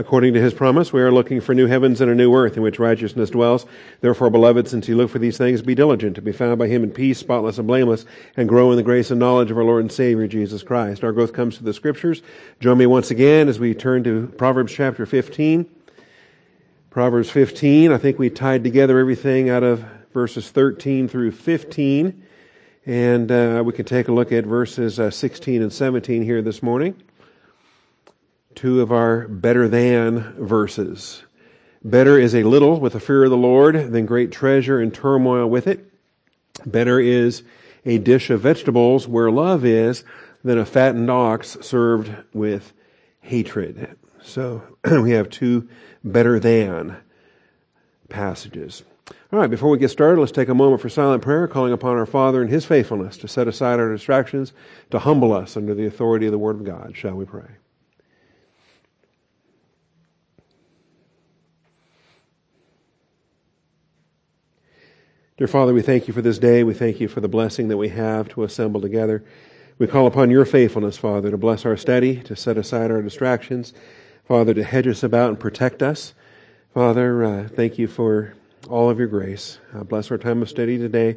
According to his promise, we are looking for new heavens and a new earth in which righteousness dwells. Therefore, beloved, since you look for these things, be diligent to be found by him in peace, spotless and blameless, and grow in the grace and knowledge of our Lord and Savior, Jesus Christ. Our growth comes through the scriptures. Join me once again as we turn to Proverbs chapter 15. Proverbs 15, I think we tied together everything out of verses 13 through 15. And uh, we can take a look at verses uh, 16 and 17 here this morning two of our better than verses. Better is a little with the fear of the Lord than great treasure and turmoil with it. Better is a dish of vegetables where love is than a fattened ox served with hatred. So we have two better than passages. All right, before we get started, let's take a moment for silent prayer, calling upon our Father and His faithfulness to set aside our distractions, to humble us under the authority of the Word of God. Shall we pray? Dear Father, we thank you for this day. We thank you for the blessing that we have to assemble together. We call upon your faithfulness, Father, to bless our study, to set aside our distractions, Father, to hedge us about and protect us. Father, uh, thank you for all of your grace. Uh, bless our time of study today.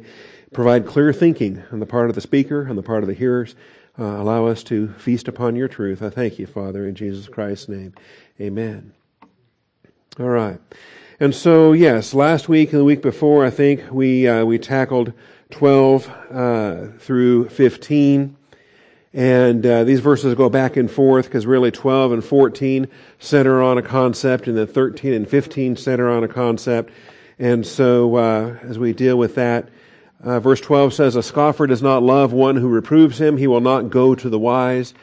Provide clear thinking on the part of the speaker, on the part of the hearers. Uh, allow us to feast upon your truth. I thank you, Father, in Jesus Christ's name. Amen. All right. And so, yes, last week and the week before, I think we uh, we tackled 12 uh, through 15, and uh, these verses go back and forth because really 12 and 14 center on a concept, and then 13 and 15 center on a concept. And so, uh, as we deal with that, uh, verse 12 says, "A scoffer does not love one who reproves him; he will not go to the wise."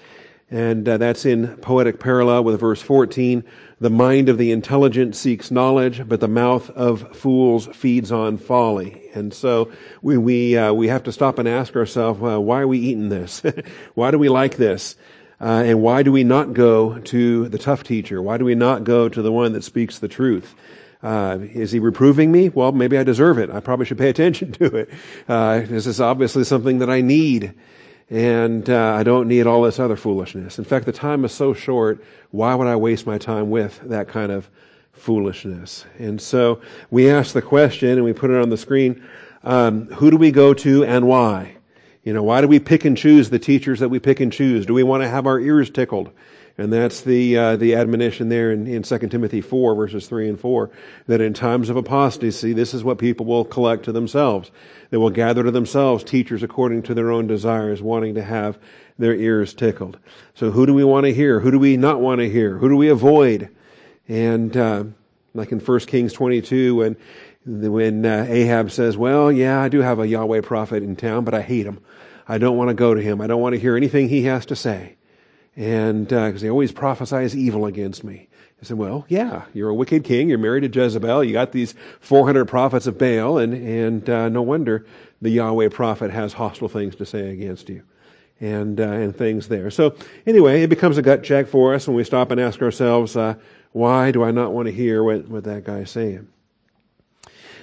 And uh, that's in poetic parallel with verse 14. The mind of the intelligent seeks knowledge, but the mouth of fools feeds on folly. And so we we uh, we have to stop and ask ourselves, uh, why are we eating this? why do we like this? Uh, and why do we not go to the tough teacher? Why do we not go to the one that speaks the truth? Uh, is he reproving me? Well, maybe I deserve it. I probably should pay attention to it. Uh, this is obviously something that I need and uh, I don't need all this other foolishness. In fact, the time is so short, why would I waste my time with that kind of foolishness? And so we ask the question and we put it on the screen um, who do we go to and why? You know, why do we pick and choose the teachers that we pick and choose? Do we want to have our ears tickled? And that's the uh, the admonition there in, in 2 Timothy 4, verses 3 and 4, that in times of apostasy, this is what people will collect to themselves. They will gather to themselves teachers according to their own desires, wanting to have their ears tickled. So who do we want to hear? Who do we not want to hear? Who do we avoid? And uh, like in 1 Kings 22, when when uh, Ahab says, "Well, yeah, I do have a Yahweh prophet in town, but I hate him. I don't want to go to him. I don't want to hear anything he has to say." And because uh, he always prophesies evil against me. I said, well, yeah, you're a wicked king. You're married to Jezebel. You got these 400 prophets of Baal, and, and uh, no wonder the Yahweh prophet has hostile things to say against you. And, uh, and things there. So anyway, it becomes a gut check for us when we stop and ask ourselves, uh, why do I not want to hear what, what that guy's saying?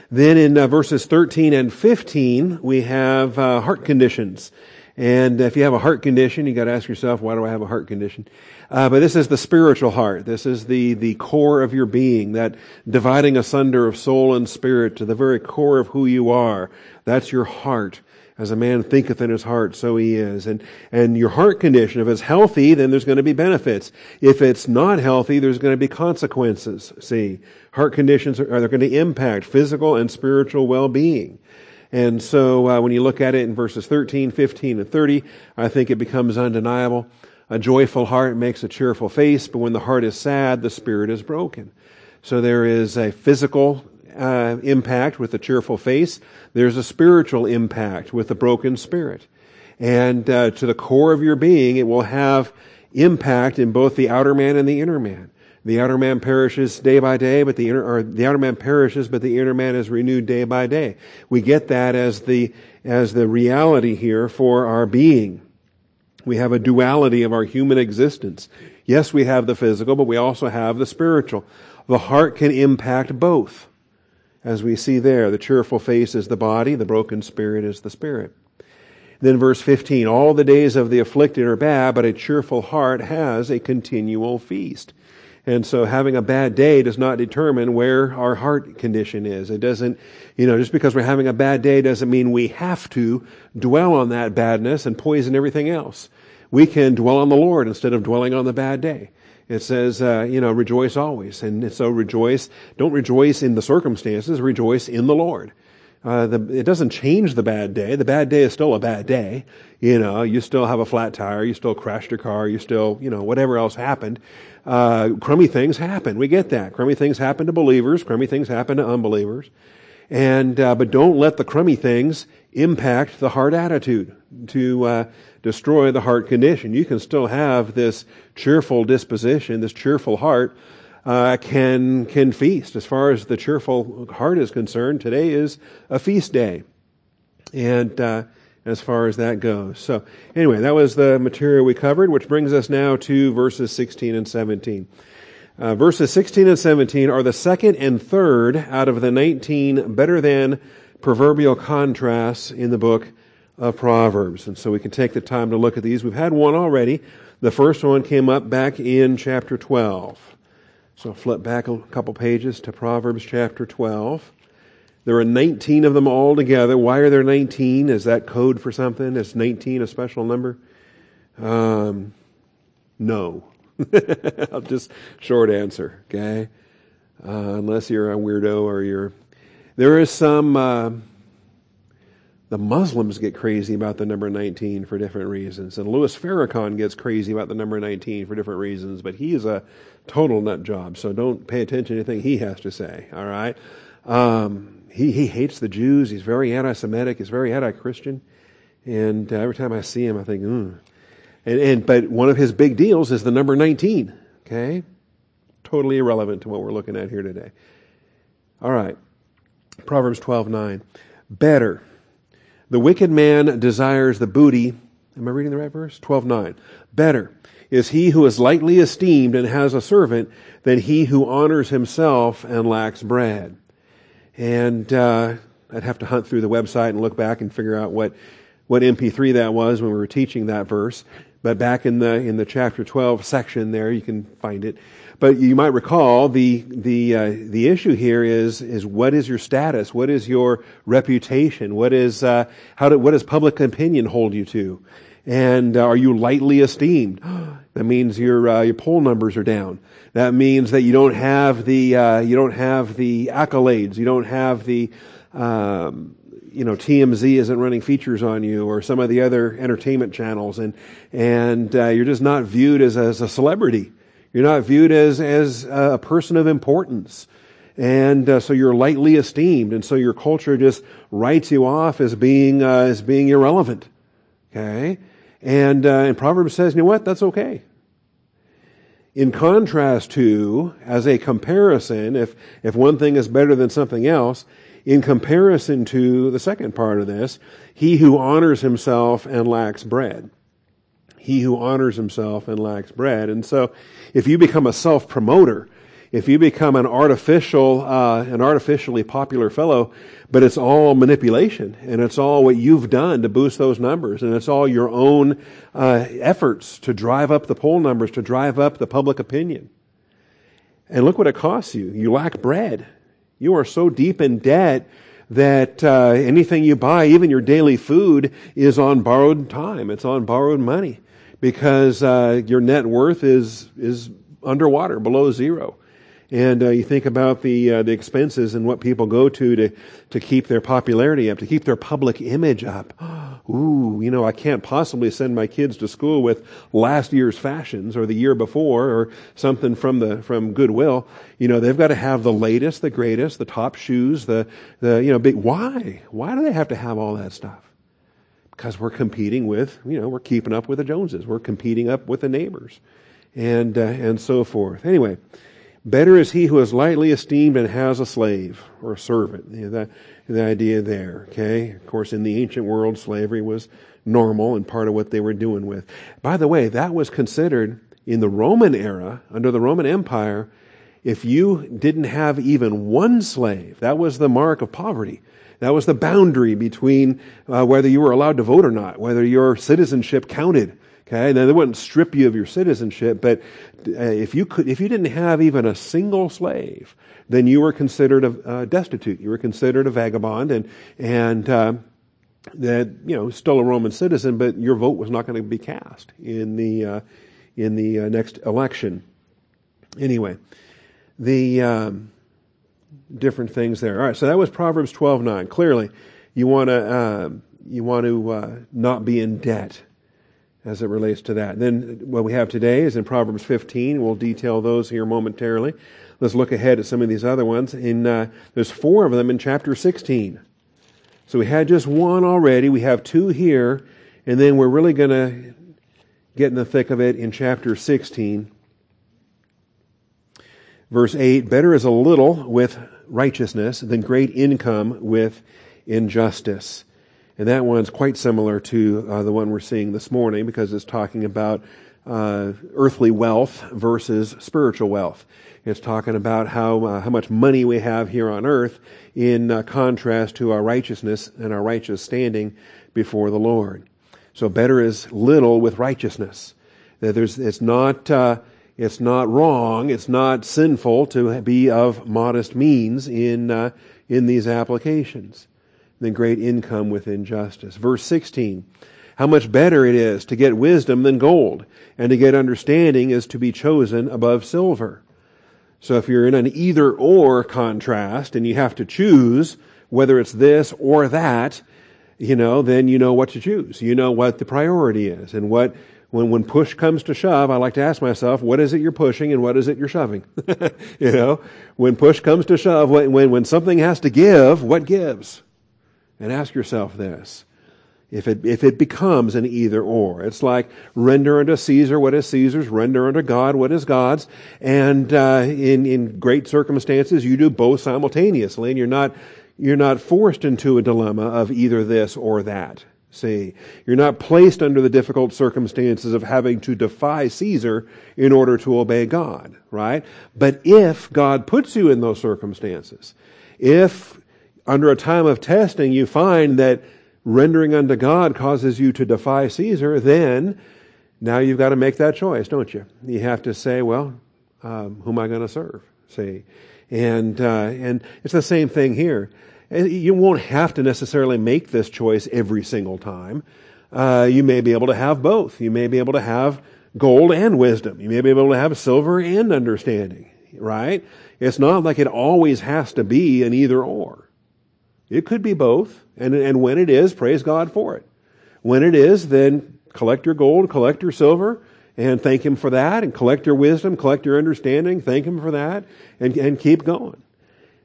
Then in uh, verses 13 and 15, we have uh, heart conditions. And if you have a heart condition, you got to ask yourself, why do I have a heart condition? Uh, but this is the spiritual heart. This is the the core of your being, that dividing asunder of soul and spirit to the very core of who you are. That's your heart. As a man thinketh in his heart, so he is. And, and your heart condition, if it's healthy, then there's going to be benefits. If it's not healthy, there's going to be consequences. See, heart conditions are, are going to impact physical and spiritual well-being. And so uh, when you look at it in verses 13, 15, and 30, I think it becomes undeniable. A joyful heart makes a cheerful face, but when the heart is sad, the spirit is broken. So there is a physical uh, impact with a cheerful face. There's a spiritual impact with a broken spirit. And uh, to the core of your being, it will have impact in both the outer man and the inner man. The outer man perishes day by day, but the inner, or the outer man perishes, but the inner man is renewed day by day. We get that as the, as the reality here for our being. We have a duality of our human existence. Yes, we have the physical, but we also have the spiritual. The heart can impact both. As we see there, the cheerful face is the body, the broken spirit is the spirit. Then verse 15, all the days of the afflicted are bad, but a cheerful heart has a continual feast. And so having a bad day does not determine where our heart condition is. It doesn't, you know, just because we're having a bad day doesn't mean we have to dwell on that badness and poison everything else. We can dwell on the Lord instead of dwelling on the bad day. It says, uh, you know, rejoice always. And so rejoice, don't rejoice in the circumstances, rejoice in the Lord. Uh, the, it doesn't change the bad day. The bad day is still a bad day. You know, you still have a flat tire, you still crashed your car, you still, you know, whatever else happened. Uh, crummy things happen. We get that. Crummy things happen to believers. Crummy things happen to unbelievers. And uh, but don't let the crummy things impact the heart attitude to uh, destroy the heart condition. You can still have this cheerful disposition, this cheerful heart uh, can can feast. As far as the cheerful heart is concerned, today is a feast day, and uh, as far as that goes. So, anyway, that was the material we covered, which brings us now to verses 16 and 17. Uh, verses 16 and 17 are the second and third out of the 19 better than proverbial contrasts in the book of Proverbs. And so we can take the time to look at these. We've had one already. The first one came up back in chapter 12. So flip back a couple pages to Proverbs chapter 12. There are 19 of them all together. Why are there 19? Is that code for something? Is 19 a special number? Um, no. I'll just short answer, okay? Uh, unless you're a weirdo or you're. There is some. Uh, the Muslims get crazy about the number 19 for different reasons. And Louis Farrakhan gets crazy about the number 19 for different reasons, but he is a total nut job, so don't pay attention to anything he has to say, all right? Um, he, he hates the Jews. He's very anti-Semitic. He's very anti-Christian. And uh, every time I see him, I think, mm. and, and, but one of his big deals is the number 19. Okay. Totally irrelevant to what we're looking at here today. All right. Proverbs 12:9. Better. The wicked man desires the booty. Am I reading the right verse? 12:9. Better is he who is lightly esteemed and has a servant than he who honors himself and lacks bread. And uh, I'd have to hunt through the website and look back and figure out what, what MP3 that was when we were teaching that verse. But back in the in the chapter 12 section there, you can find it. But you might recall the the uh, the issue here is is what is your status? What is your reputation? What is uh, how do, what does public opinion hold you to? And uh, are you lightly esteemed? that means your uh, your poll numbers are down. That means that you don't have the uh, you don't have the accolades. You don't have the um, you know TMZ isn't running features on you or some of the other entertainment channels, and and uh, you're just not viewed as as a celebrity. You're not viewed as as a person of importance, and uh, so you're lightly esteemed, and so your culture just writes you off as being uh, as being irrelevant. Okay, and, uh, and Proverbs says, you know what? That's okay. In contrast to, as a comparison, if, if one thing is better than something else, in comparison to the second part of this, he who honors himself and lacks bread. He who honors himself and lacks bread. And so, if you become a self-promoter, if you become an artificial, uh, an artificially popular fellow, but it's all manipulation and it's all what you've done to boost those numbers and it's all your own uh, efforts to drive up the poll numbers, to drive up the public opinion. And look what it costs you. You lack bread. You are so deep in debt that uh, anything you buy, even your daily food, is on borrowed time. It's on borrowed money because uh, your net worth is is underwater, below zero. And uh, you think about the uh, the expenses and what people go to to to keep their popularity up, to keep their public image up. Ooh, you know, I can't possibly send my kids to school with last year's fashions or the year before or something from the from Goodwill. You know, they've got to have the latest, the greatest, the top shoes, the the you know, big. Why? Why do they have to have all that stuff? Because we're competing with, you know, we're keeping up with the Joneses. We're competing up with the neighbors, and uh, and so forth. Anyway. Better is he who is lightly esteemed and has a slave or a servant. You know, that, the idea there, okay? Of course, in the ancient world, slavery was normal and part of what they were doing with. By the way, that was considered in the Roman era, under the Roman Empire, if you didn't have even one slave, that was the mark of poverty. That was the boundary between uh, whether you were allowed to vote or not, whether your citizenship counted Okay, now they wouldn't strip you of your citizenship, but uh, if you could, if you didn't have even a single slave, then you were considered a, destitute. You were considered a vagabond, and and uh, that you know still a Roman citizen, but your vote was not going to be cast in the uh, in the uh, next election. Anyway, the um, different things there. All right, so that was Proverbs twelve nine. Clearly, you want to um, you want to uh, not be in debt as it relates to that. Then what we have today is in Proverbs 15. We'll detail those here momentarily. Let's look ahead at some of these other ones. In uh, there's four of them in chapter 16. So we had just one already. We have two here, and then we're really going to get in the thick of it in chapter 16. Verse 8 Better is a little with righteousness than great income with injustice. And that one's quite similar to uh, the one we're seeing this morning because it's talking about uh, earthly wealth versus spiritual wealth. It's talking about how uh, how much money we have here on earth in uh, contrast to our righteousness and our righteous standing before the Lord. So better is little with righteousness. That there's it's not uh, it's not wrong, it's not sinful to be of modest means in uh, in these applications than great income with injustice. Verse 16. How much better it is to get wisdom than gold, and to get understanding is to be chosen above silver. So if you're in an either or contrast and you have to choose whether it's this or that, you know, then you know what to choose. You know what the priority is and what, when, when push comes to shove, I like to ask myself, what is it you're pushing and what is it you're shoving? you know, when push comes to shove, when, when, when something has to give, what gives? And ask yourself this. If it, if it becomes an either or, it's like render unto Caesar what is Caesar's, render unto God what is God's, and uh, in in great circumstances you do both simultaneously, and you're not you're not forced into a dilemma of either this or that. See, you're not placed under the difficult circumstances of having to defy Caesar in order to obey God, right? But if God puts you in those circumstances, if under a time of testing you find that rendering unto God causes you to defy Caesar, then now you've got to make that choice, don't you? You have to say, well, um, who am I going to serve? See, and uh, and it's the same thing here. You won't have to necessarily make this choice every single time. Uh, you may be able to have both. You may be able to have gold and wisdom. You may be able to have silver and understanding. Right? It's not like it always has to be an either or. It could be both. And, and when it is, praise God for it. When it is, then collect your gold, collect your silver, and thank Him for that, and collect your wisdom, collect your understanding, thank Him for that, and, and keep going.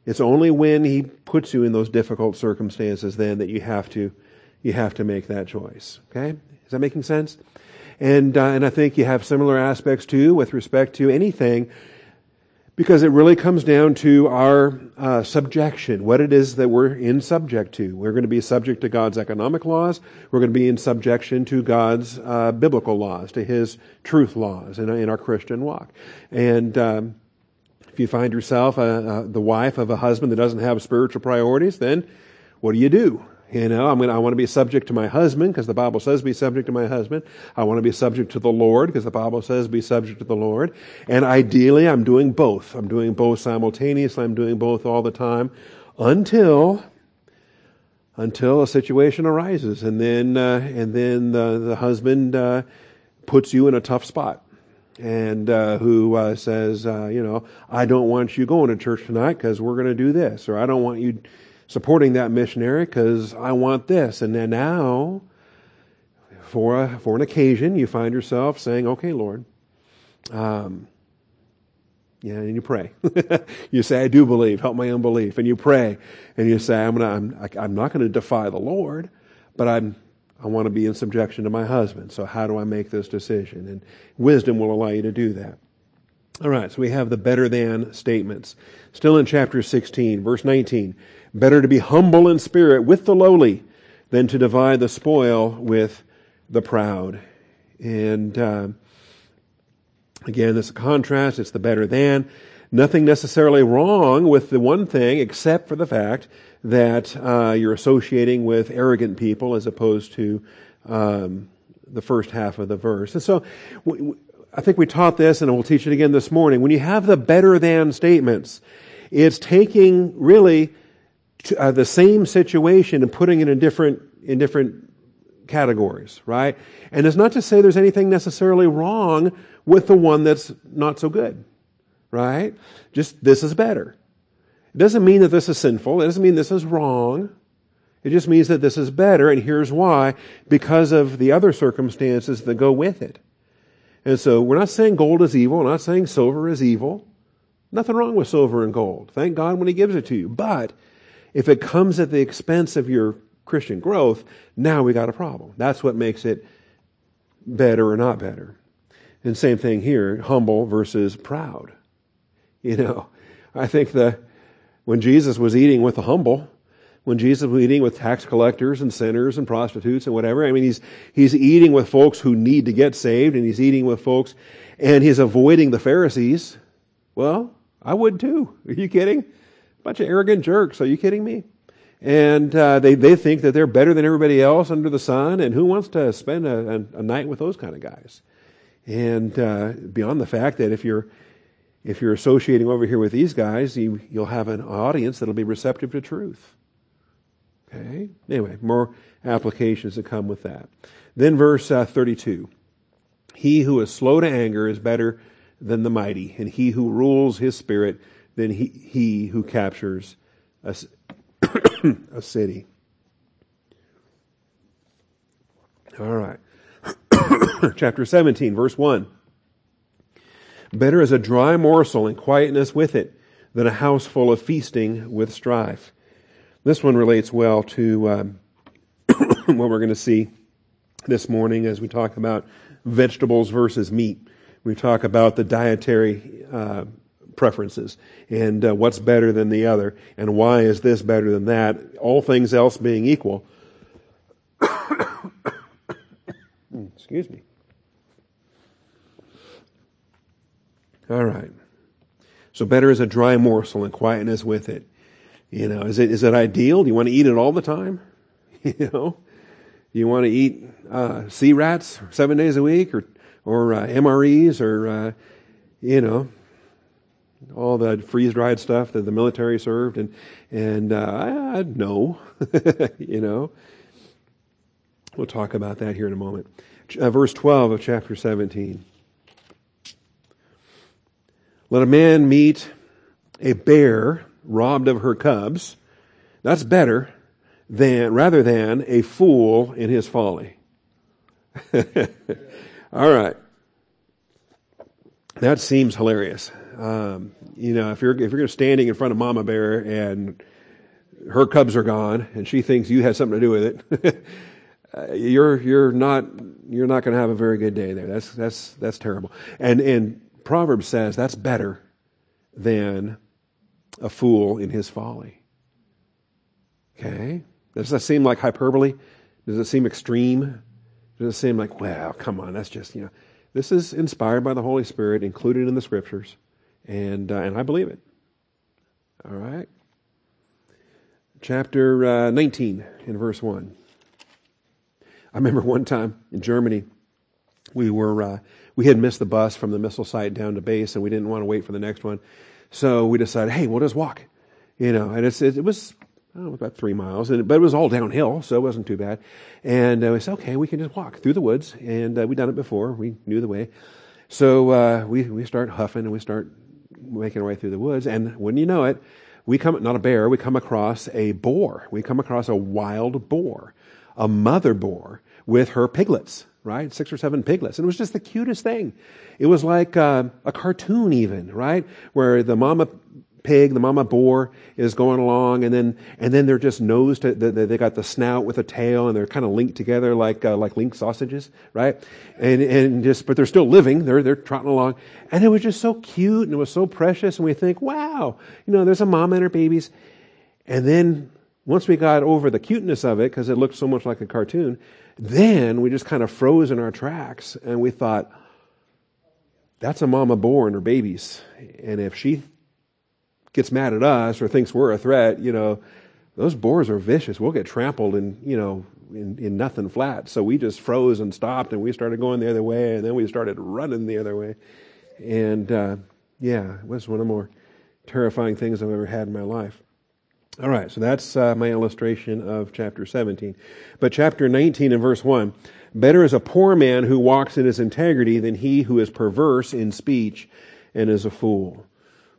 It's only when He puts you in those difficult circumstances then that you have to, you have to make that choice. Okay? Is that making sense? And, uh, and I think you have similar aspects too with respect to anything because it really comes down to our uh, subjection, what it is that we're in subject to. We're going to be subject to God's economic laws. We're going to be in subjection to God's uh, biblical laws, to His truth laws in, in our Christian walk. And um, if you find yourself uh, uh the wife of a husband that doesn't have spiritual priorities, then what do you do? You know, I'm gonna, I want to be subject to my husband because the Bible says be subject to my husband. I want to be subject to the Lord because the Bible says be subject to the Lord. And ideally, I'm doing both. I'm doing both simultaneously. I'm doing both all the time until, until a situation arises. And then, uh, and then the, the husband, uh, puts you in a tough spot and uh, who uh, says, uh, you know, I don't want you going to church tonight because we're going to do this, or I don't want you supporting that missionary because I want this. And then now, for, a, for an occasion, you find yourself saying, okay, Lord, um, yeah, and you pray. you say, I do believe, help my unbelief. And you pray, and you say, I'm, gonna, I'm, I'm not going to defy the Lord, but I'm, I want to be in subjection to my husband. So how do I make this decision? And wisdom will allow you to do that. All right, so we have the better than statements. Still in chapter 16, verse 19. Better to be humble in spirit with the lowly than to divide the spoil with the proud. And uh, again, this contrast. It's the better than. Nothing necessarily wrong with the one thing, except for the fact that uh, you're associating with arrogant people as opposed to um, the first half of the verse. And so I think we taught this and we'll teach it again this morning. When you have the better than statements, it's taking really uh, the same situation and putting it in different, in different categories, right? And it's not to say there's anything necessarily wrong with the one that's not so good, right? Just this is better. It doesn't mean that this is sinful. It doesn't mean this is wrong. It just means that this is better, and here's why because of the other circumstances that go with it. And so we're not saying gold is evil, we're not saying silver is evil. Nothing wrong with silver and gold. Thank God when He gives it to you. But if it comes at the expense of your Christian growth, now we got a problem. That's what makes it better or not better. And same thing here, humble versus proud. You know, I think the when Jesus was eating with the humble, when Jesus was eating with tax collectors and sinners and prostitutes and whatever. I mean, he's, he's eating with folks who need to get saved and he's eating with folks and he's avoiding the Pharisees. Well, I would too. Are you kidding? Bunch of arrogant jerks. Are you kidding me? And uh, they, they think that they're better than everybody else under the sun. And who wants to spend a, a, a night with those kind of guys? And uh, beyond the fact that if you're if you're associating over here with these guys, you, you'll have an audience that'll be receptive to truth. Okay? Anyway, more applications that come with that. Then verse uh, 32. He who is slow to anger is better than the mighty, and he who rules his spirit than he, he who captures a, a city. All right. Chapter 17, verse 1. Better is a dry morsel and quietness with it than a house full of feasting with strife. This one relates well to um, what we're going to see this morning as we talk about vegetables versus meat. We talk about the dietary uh, preferences and uh, what's better than the other and why is this better than that, all things else being equal. Excuse me. All right. So better is a dry morsel and quietness with it. You know, is it, is it ideal? Do you want to eat it all the time? you know, do you want to eat uh, C-rats seven days a week or, or uh, MREs or, uh, you know, all the freeze dried stuff that the military served? And, and uh, I, I know, you know. We'll talk about that here in a moment. Uh, verse 12 of chapter 17. Let a man meet a bear robbed of her cubs. That's better than, rather than a fool in his folly. All right. That seems hilarious. Um, you know, if you're, if you're standing in front of Mama Bear and her cubs are gone and she thinks you had something to do with it, you're, you're not, you're not going to have a very good day there. That's, that's, that's terrible. And, and Proverbs says that's better than a fool in his folly. Okay? Does that seem like hyperbole? Does it seem extreme? Does it seem like, well, come on, that's just, you know. This is inspired by the Holy Spirit, included in the scriptures, and, uh, and I believe it. All right? Chapter uh, 19, in verse 1. I remember one time in Germany, we were uh, we had missed the bus from the missile site down to base, and we didn't want to wait for the next one. So we decided, hey, we'll just walk. You know, and it's, it, it was know, about three miles, and, but it was all downhill, so it wasn't too bad. And uh, we said, okay, we can just walk through the woods, and uh, we'd done it before. We knew the way. So uh, we, we start huffing, and we start making our way through the woods, and when you know it, we come, not a bear, we come across a boar. We come across a wild boar, a mother boar with her piglets right? Six or seven piglets. And it was just the cutest thing. It was like uh, a cartoon, even, right? Where the mama pig, the mama boar is going along, and then and then they're just nosed. To, they, they got the snout with a tail, and they're kind of linked together like uh, like link sausages, right? And and just but they're still living. They're they're trotting along, and it was just so cute and it was so precious. And we think, wow, you know, there's a mama and her babies, and then once we got over the cuteness of it because it looked so much like a cartoon, then we just kind of froze in our tracks and we thought, that's a mama boar and her babies. And if she gets mad at us or thinks we're a threat, you know, those boars are vicious. We'll get trampled and, you know, in, in nothing flat. So we just froze and stopped and we started going the other way and then we started running the other way. And, uh, yeah, it was one of the more terrifying things I've ever had in my life. All right, so that's uh, my illustration of chapter 17. But chapter 19 and verse 1 Better is a poor man who walks in his integrity than he who is perverse in speech and is a fool.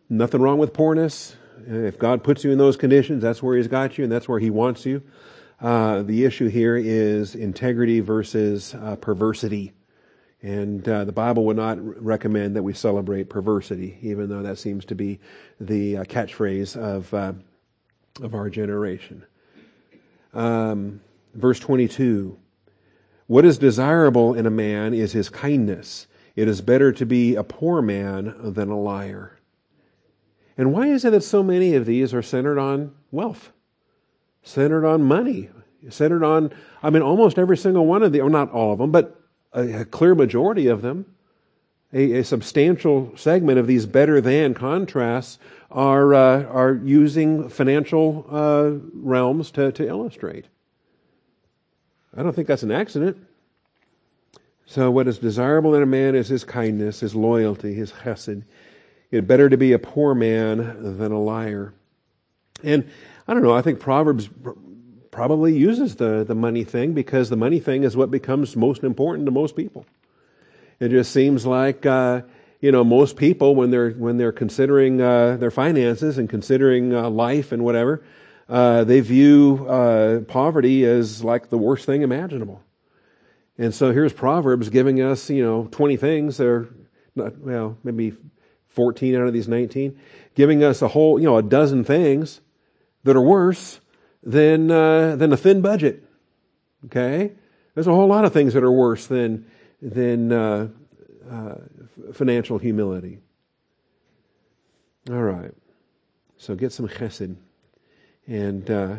Nothing wrong with poorness. If God puts you in those conditions, that's where He's got you and that's where He wants you. Uh, the issue here is integrity versus uh, perversity. And uh, the Bible would not recommend that we celebrate perversity, even though that seems to be the uh, catchphrase of, uh, of our generation. Um, verse 22 What is desirable in a man is his kindness. It is better to be a poor man than a liar. And why is it that so many of these are centered on wealth, centered on money, centered on, I mean, almost every single one of the, or not all of them, but a, a clear majority of them, a, a, substantial segment of these better than contrasts are, uh, are using financial uh, realms to, to illustrate. I don't think that's an accident. So, what is desirable in a man is his kindness, his loyalty, his chesed. It's better to be a poor man than a liar. And I don't know, I think Proverbs probably uses the, the money thing because the money thing is what becomes most important to most people. It just seems like uh, you know most people when they're when they're considering uh, their finances and considering uh, life and whatever, uh, they view uh, poverty as like the worst thing imaginable. And so here's Proverbs giving us you know 20 things. They're well maybe 14 out of these 19, giving us a whole you know a dozen things that are worse than, uh, than a thin budget. Okay? There's a whole lot of things that are worse than, than uh, financial humility. All right. So get some chesed. And uh,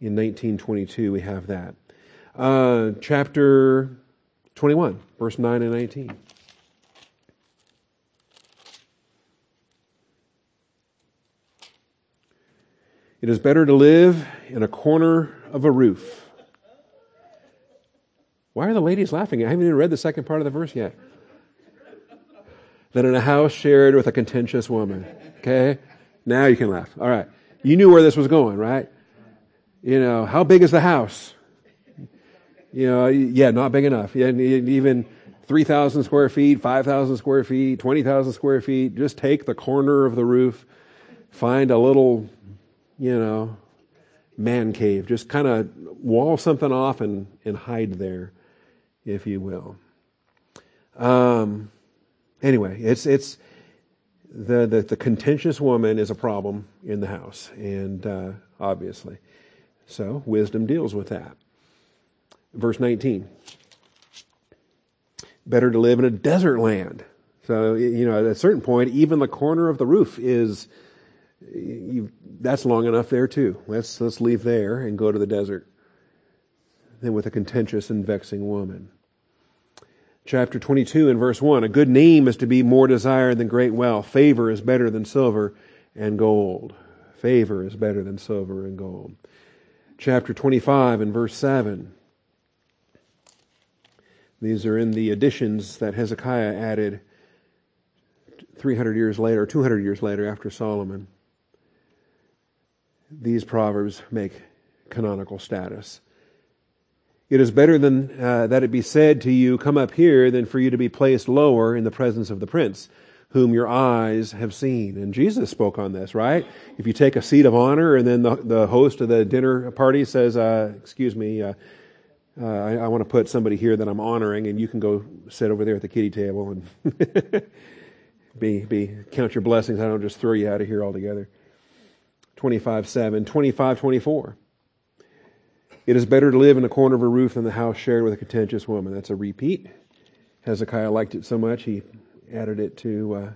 in 1922, we have that. Uh, chapter 21, verse 9 and 19. It is better to live in a corner of a roof. Why are the ladies laughing? I haven't even read the second part of the verse yet. Than in a house shared with a contentious woman. Okay? Now you can laugh. All right. You knew where this was going, right? You know, how big is the house? You know, yeah, not big enough. Yeah, even 3,000 square feet, 5,000 square feet, 20,000 square feet. Just take the corner of the roof, find a little you know, man cave. Just kind of wall something off and, and hide there, if you will. Um, anyway, it's, it's, the, the, the, contentious woman is a problem in the house, and uh, obviously. So, wisdom deals with that. Verse 19 Better to live in a desert land. So, you know, at a certain point, even the corner of the roof is you, that's long enough there too. Let's, let's leave there and go to the desert. Then with a contentious and vexing woman. Chapter 22 and verse 1 A good name is to be more desired than great wealth. Favor is better than silver and gold. Favor is better than silver and gold. Chapter 25 and verse 7. These are in the additions that Hezekiah added 300 years later, 200 years later after Solomon these proverbs make canonical status. It is better than uh, that it be said to you, Come up here, than for you to be placed lower in the presence of the prince, whom your eyes have seen. And Jesus spoke on this, right? If you take a seat of honor and then the, the host of the dinner party says, uh, Excuse me, uh, uh I, I want to put somebody here that I'm honoring, and you can go sit over there at the kitty table and be, be count your blessings. I don't just throw you out of here altogether. 25 7, 25 24. It is better to live in the corner of a roof than the house shared with a contentious woman. That's a repeat. Hezekiah liked it so much he added it to uh,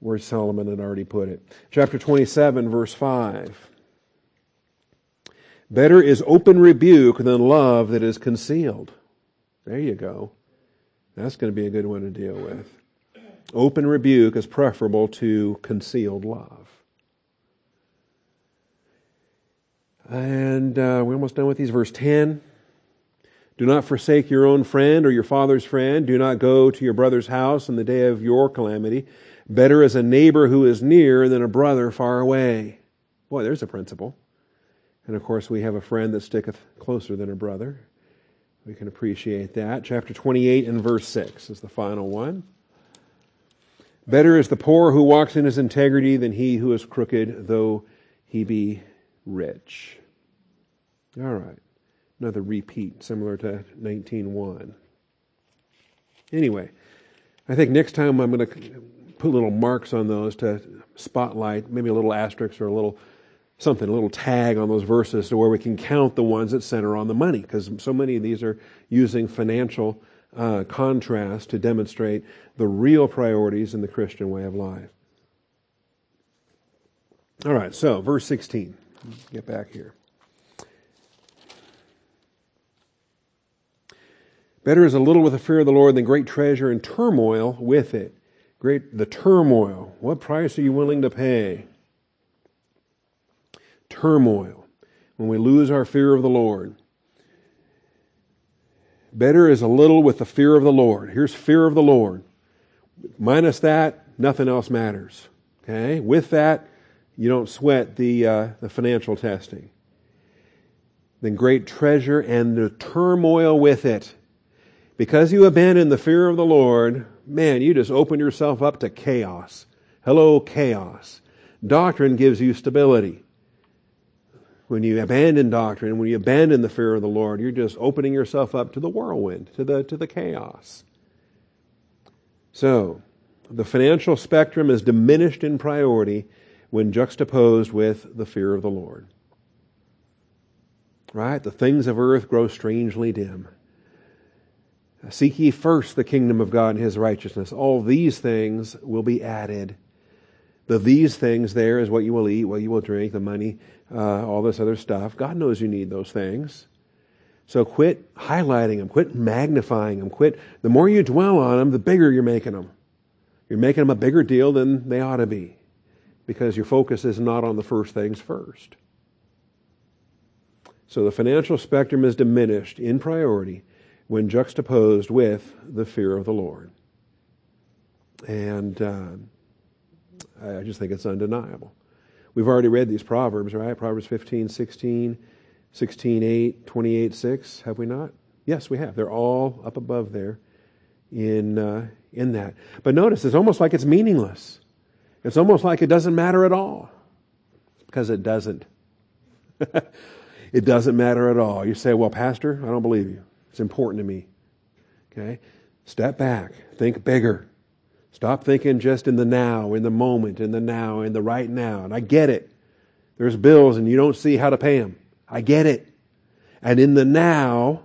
where Solomon had already put it. Chapter 27, verse 5. Better is open rebuke than love that is concealed. There you go. That's going to be a good one to deal with. Open rebuke is preferable to concealed love. And uh, we're almost done with these. Verse 10. Do not forsake your own friend or your father's friend. Do not go to your brother's house in the day of your calamity. Better is a neighbor who is near than a brother far away. Boy, there's a principle. And of course, we have a friend that sticketh closer than a brother. We can appreciate that. Chapter 28 and verse 6 is the final one. Better is the poor who walks in his integrity than he who is crooked, though he be rich. All right another repeat similar to 19.1. Anyway, I think next time I'm going to put little marks on those to spotlight, maybe a little asterisk or a little something, a little tag on those verses to where we can count the ones that center on the money, because so many of these are using financial uh, contrast to demonstrate the real priorities in the Christian way of life. All right, so verse 16. Get back here. Better is a little with the fear of the Lord than great treasure and turmoil with it. Great, the turmoil. What price are you willing to pay? Turmoil. When we lose our fear of the Lord. Better is a little with the fear of the Lord. Here's fear of the Lord. Minus that, nothing else matters. Okay? With that, you don't sweat the, uh, the financial testing. Then great treasure and the turmoil with it. Because you abandon the fear of the Lord, man, you just open yourself up to chaos. Hello, chaos. Doctrine gives you stability. When you abandon doctrine, when you abandon the fear of the Lord, you're just opening yourself up to the whirlwind, to the, to the chaos. So, the financial spectrum is diminished in priority when juxtaposed with the fear of the Lord. Right? The things of earth grow strangely dim. Seek ye first the kingdom of God and his righteousness. All these things will be added. The these things there is what you will eat, what you will drink, the money, uh, all this other stuff. God knows you need those things. So quit highlighting them, quit magnifying them, quit. The more you dwell on them, the bigger you're making them. You're making them a bigger deal than they ought to be because your focus is not on the first things first. So the financial spectrum is diminished in priority when juxtaposed with the fear of the Lord. And uh, I just think it's undeniable. We've already read these Proverbs, right? Proverbs 15, 16, 16, 8, 28, 6. Have we not? Yes, we have. They're all up above there in, uh, in that. But notice, it's almost like it's meaningless. It's almost like it doesn't matter at all. Because it doesn't. it doesn't matter at all. You say, well, Pastor, I don't believe you. It's important to me. Okay? Step back. Think bigger. Stop thinking just in the now, in the moment, in the now, in the right now. And I get it. There's bills and you don't see how to pay them. I get it. And in the now,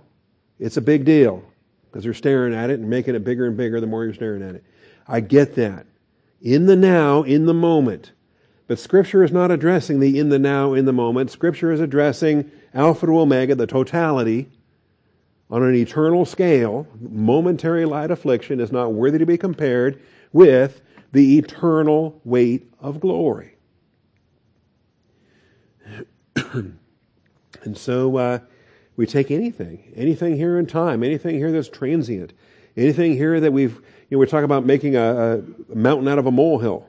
it's a big deal because you're staring at it and making it bigger and bigger the more you're staring at it. I get that. In the now, in the moment. But Scripture is not addressing the in the now, in the moment. Scripture is addressing Alpha to Omega, the totality on an eternal scale, momentary light affliction is not worthy to be compared with the eternal weight of glory. and so uh, we take anything, anything here in time, anything here that's transient, anything here that we've, you know, we're talking about making a, a mountain out of a molehill.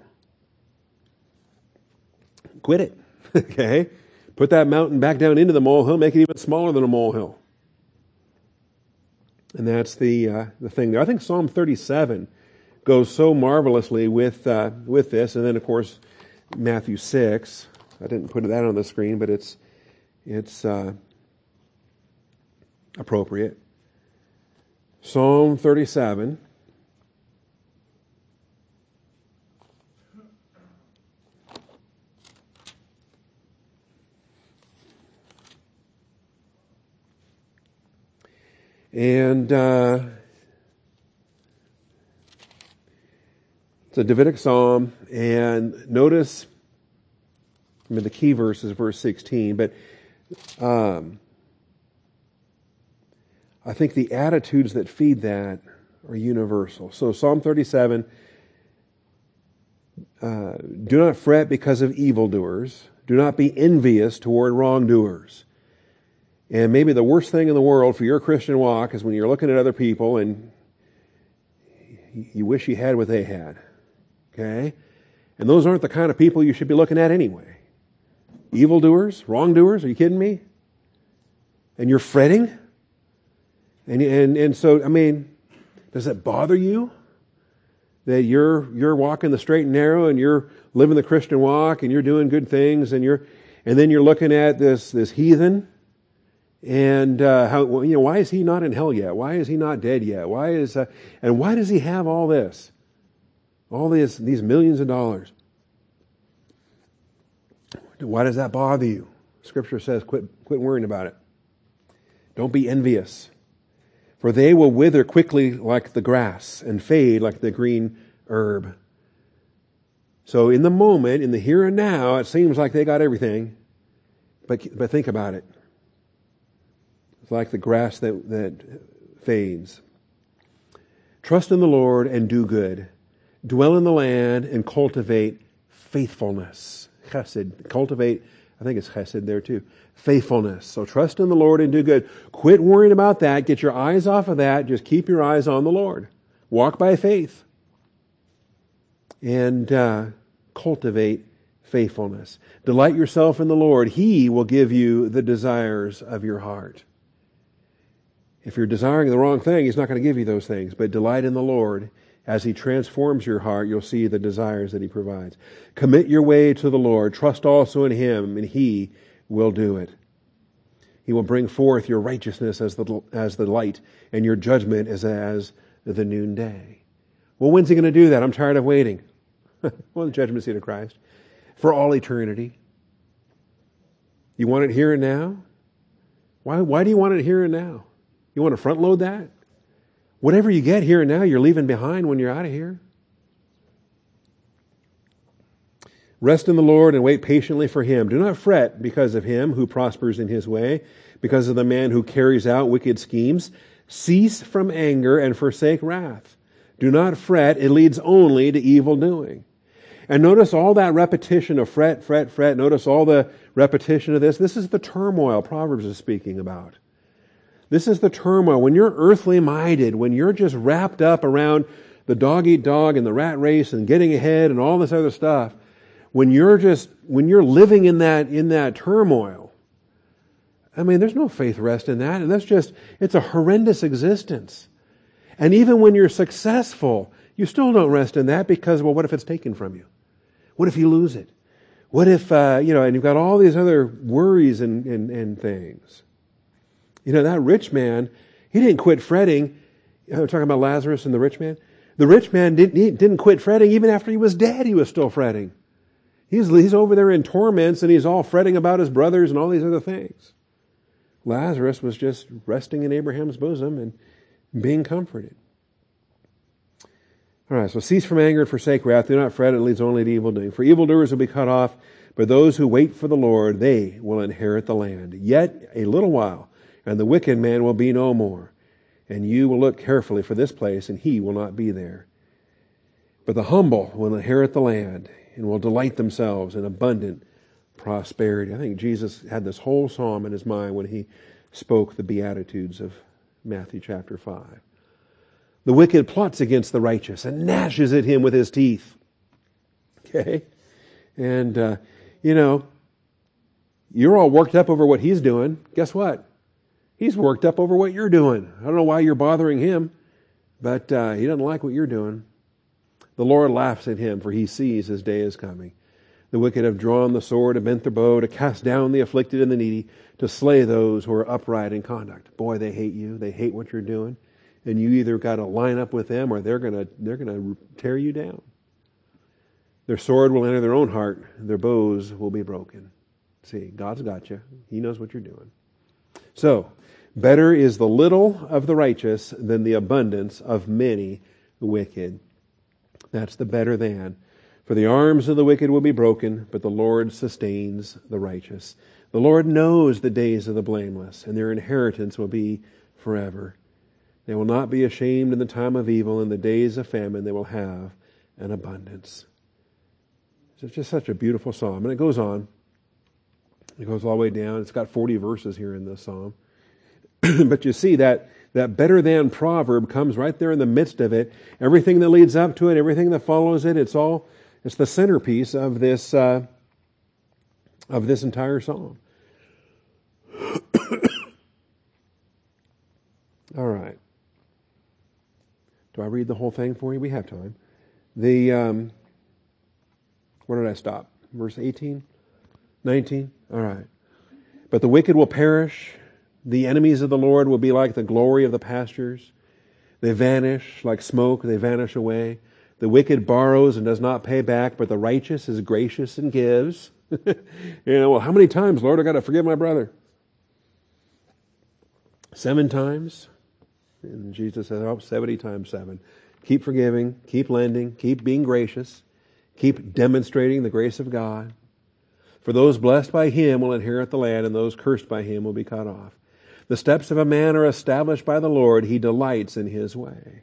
Quit it, okay? Put that mountain back down into the molehill, make it even smaller than a molehill. And that's the, uh, the thing there. I think Psalm 37 goes so marvelously with, uh, with this. And then, of course, Matthew 6. I didn't put that on the screen, but it's, it's uh, appropriate. Psalm 37. And uh, it's a Davidic psalm. And notice, I mean, the key verse is verse 16, but um, I think the attitudes that feed that are universal. So, Psalm 37 uh, do not fret because of evildoers. Do not be envious toward wrongdoers. And maybe the worst thing in the world for your Christian walk is when you're looking at other people and you wish you had what they had. Okay? And those aren't the kind of people you should be looking at anyway. Evildoers, wrongdoers, are you kidding me? And you're fretting? And, and, and so, I mean, does it bother you that you're, you're walking the straight and narrow and you're living the Christian walk and you're doing good things and you're, and then you're looking at this, this heathen and uh, how you know why is he not in hell yet? Why is he not dead yet? Why is uh, and why does he have all this, all these these millions of dollars? Why does that bother you? Scripture says, quit quit worrying about it. Don't be envious, for they will wither quickly like the grass and fade like the green herb. So in the moment, in the here and now, it seems like they got everything, but but think about it like the grass that, that fades. Trust in the Lord and do good. Dwell in the land and cultivate faithfulness. Chesed. Cultivate, I think it's chesed there too. Faithfulness. So trust in the Lord and do good. Quit worrying about that. Get your eyes off of that. Just keep your eyes on the Lord. Walk by faith. And uh, cultivate faithfulness. Delight yourself in the Lord. He will give you the desires of your heart. If you're desiring the wrong thing, He's not going to give you those things. But delight in the Lord. As He transforms your heart, you'll see the desires that He provides. Commit your way to the Lord. Trust also in Him, and He will do it. He will bring forth your righteousness as the, as the light, and your judgment as, as the noonday. Well, when's He going to do that? I'm tired of waiting. well, the judgment seat of Christ. For all eternity. You want it here and now? Why, why do you want it here and now? You want to front load that? Whatever you get here and now, you're leaving behind when you're out of here. Rest in the Lord and wait patiently for him. Do not fret because of him who prospers in his way, because of the man who carries out wicked schemes. Cease from anger and forsake wrath. Do not fret, it leads only to evil doing. And notice all that repetition of fret, fret, fret. Notice all the repetition of this. This is the turmoil Proverbs is speaking about. This is the turmoil. When you're earthly minded, when you're just wrapped up around the dog eat dog and the rat race and getting ahead and all this other stuff, when you're just, when you're living in that, in that turmoil, I mean, there's no faith rest in that. And that's just, it's a horrendous existence. And even when you're successful, you still don't rest in that because, well, what if it's taken from you? What if you lose it? What if, uh, you know, and you've got all these other worries and, and, and things. You know, that rich man, he didn't quit fretting. I'm talking about Lazarus and the rich man. The rich man didn't, didn't quit fretting. Even after he was dead, he was still fretting. He's, he's over there in torments and he's all fretting about his brothers and all these other things. Lazarus was just resting in Abraham's bosom and being comforted. All right, so cease from anger and forsake wrath. Do not fret, it leads only to evil doing. For evildoers will be cut off, but those who wait for the Lord, they will inherit the land. Yet a little while, and the wicked man will be no more. And you will look carefully for this place, and he will not be there. But the humble will inherit the land and will delight themselves in abundant prosperity. I think Jesus had this whole psalm in his mind when he spoke the Beatitudes of Matthew chapter 5. The wicked plots against the righteous and gnashes at him with his teeth. Okay? And, uh, you know, you're all worked up over what he's doing. Guess what? He's worked up over what you're doing. I don't know why you're bothering him, but uh, he doesn't like what you're doing. The Lord laughs at him, for he sees his day is coming. The wicked have drawn the sword and bent their bow to cast down the afflicted and the needy, to slay those who are upright in conduct. Boy, they hate you. They hate what you're doing. And you either got to line up with them or they're going to they're to tear you down. Their sword will enter their own heart, their bows will be broken. See, God's got you. He knows what you're doing. So, Better is the little of the righteous than the abundance of many wicked. That's the better than. For the arms of the wicked will be broken, but the Lord sustains the righteous. The Lord knows the days of the blameless, and their inheritance will be forever. They will not be ashamed in the time of evil, in the days of famine they will have an abundance. It's just such a beautiful psalm. And it goes on. It goes all the way down. It's got 40 verses here in this psalm. but you see that that better than proverb comes right there in the midst of it. Everything that leads up to it, everything that follows it, it's all it's the centerpiece of this uh, of this entire psalm. all right. Do I read the whole thing for you? We have time. The um, where did I stop? Verse 18, 19. All right. But the wicked will perish the enemies of the Lord will be like the glory of the pastures. They vanish like smoke, they vanish away. The wicked borrows and does not pay back, but the righteous is gracious and gives. you know, well, how many times, Lord, I got to forgive my brother? Seven times? And Jesus said, oh, 70 times seven. Keep forgiving, keep lending, keep being gracious, keep demonstrating the grace of God. For those blessed by him will inherit the land, and those cursed by him will be cut off. The steps of a man are established by the Lord. He delights in his way.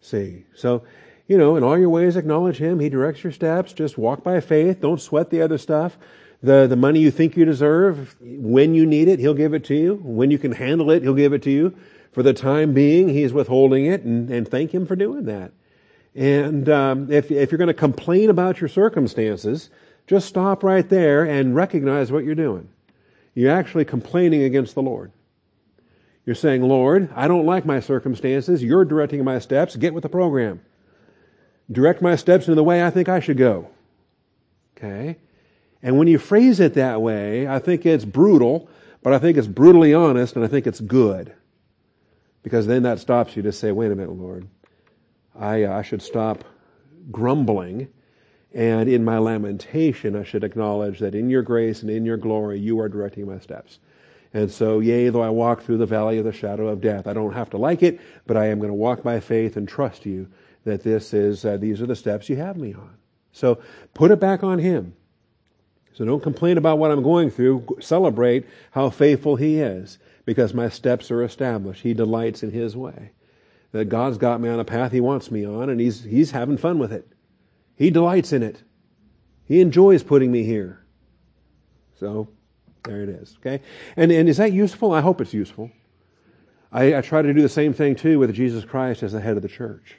See, so, you know, in all your ways acknowledge him. He directs your steps. Just walk by faith. Don't sweat the other stuff. The, the money you think you deserve, when you need it, he'll give it to you. When you can handle it, he'll give it to you. For the time being, he's withholding it, and, and thank him for doing that. And um, if, if you're going to complain about your circumstances, just stop right there and recognize what you're doing. You're actually complaining against the Lord. You're saying, Lord, I don't like my circumstances. You're directing my steps. Get with the program. Direct my steps in the way I think I should go. Okay? And when you phrase it that way, I think it's brutal, but I think it's brutally honest, and I think it's good. Because then that stops you to say, wait a minute, Lord. I, uh, I should stop grumbling, and in my lamentation, I should acknowledge that in your grace and in your glory, you are directing my steps. And so, yea, though I walk through the valley of the shadow of death, I don't have to like it, but I am going to walk by faith and trust you that this is, uh, these are the steps you have me on. So put it back on Him. So don't complain about what I'm going through. Celebrate how faithful He is because my steps are established. He delights in His way. That God's got me on a path He wants me on and He's, He's having fun with it. He delights in it. He enjoys putting me here. So there it is. Okay? And, and is that useful? I hope it's useful. I, I try to do the same thing too with Jesus Christ as the head of the church.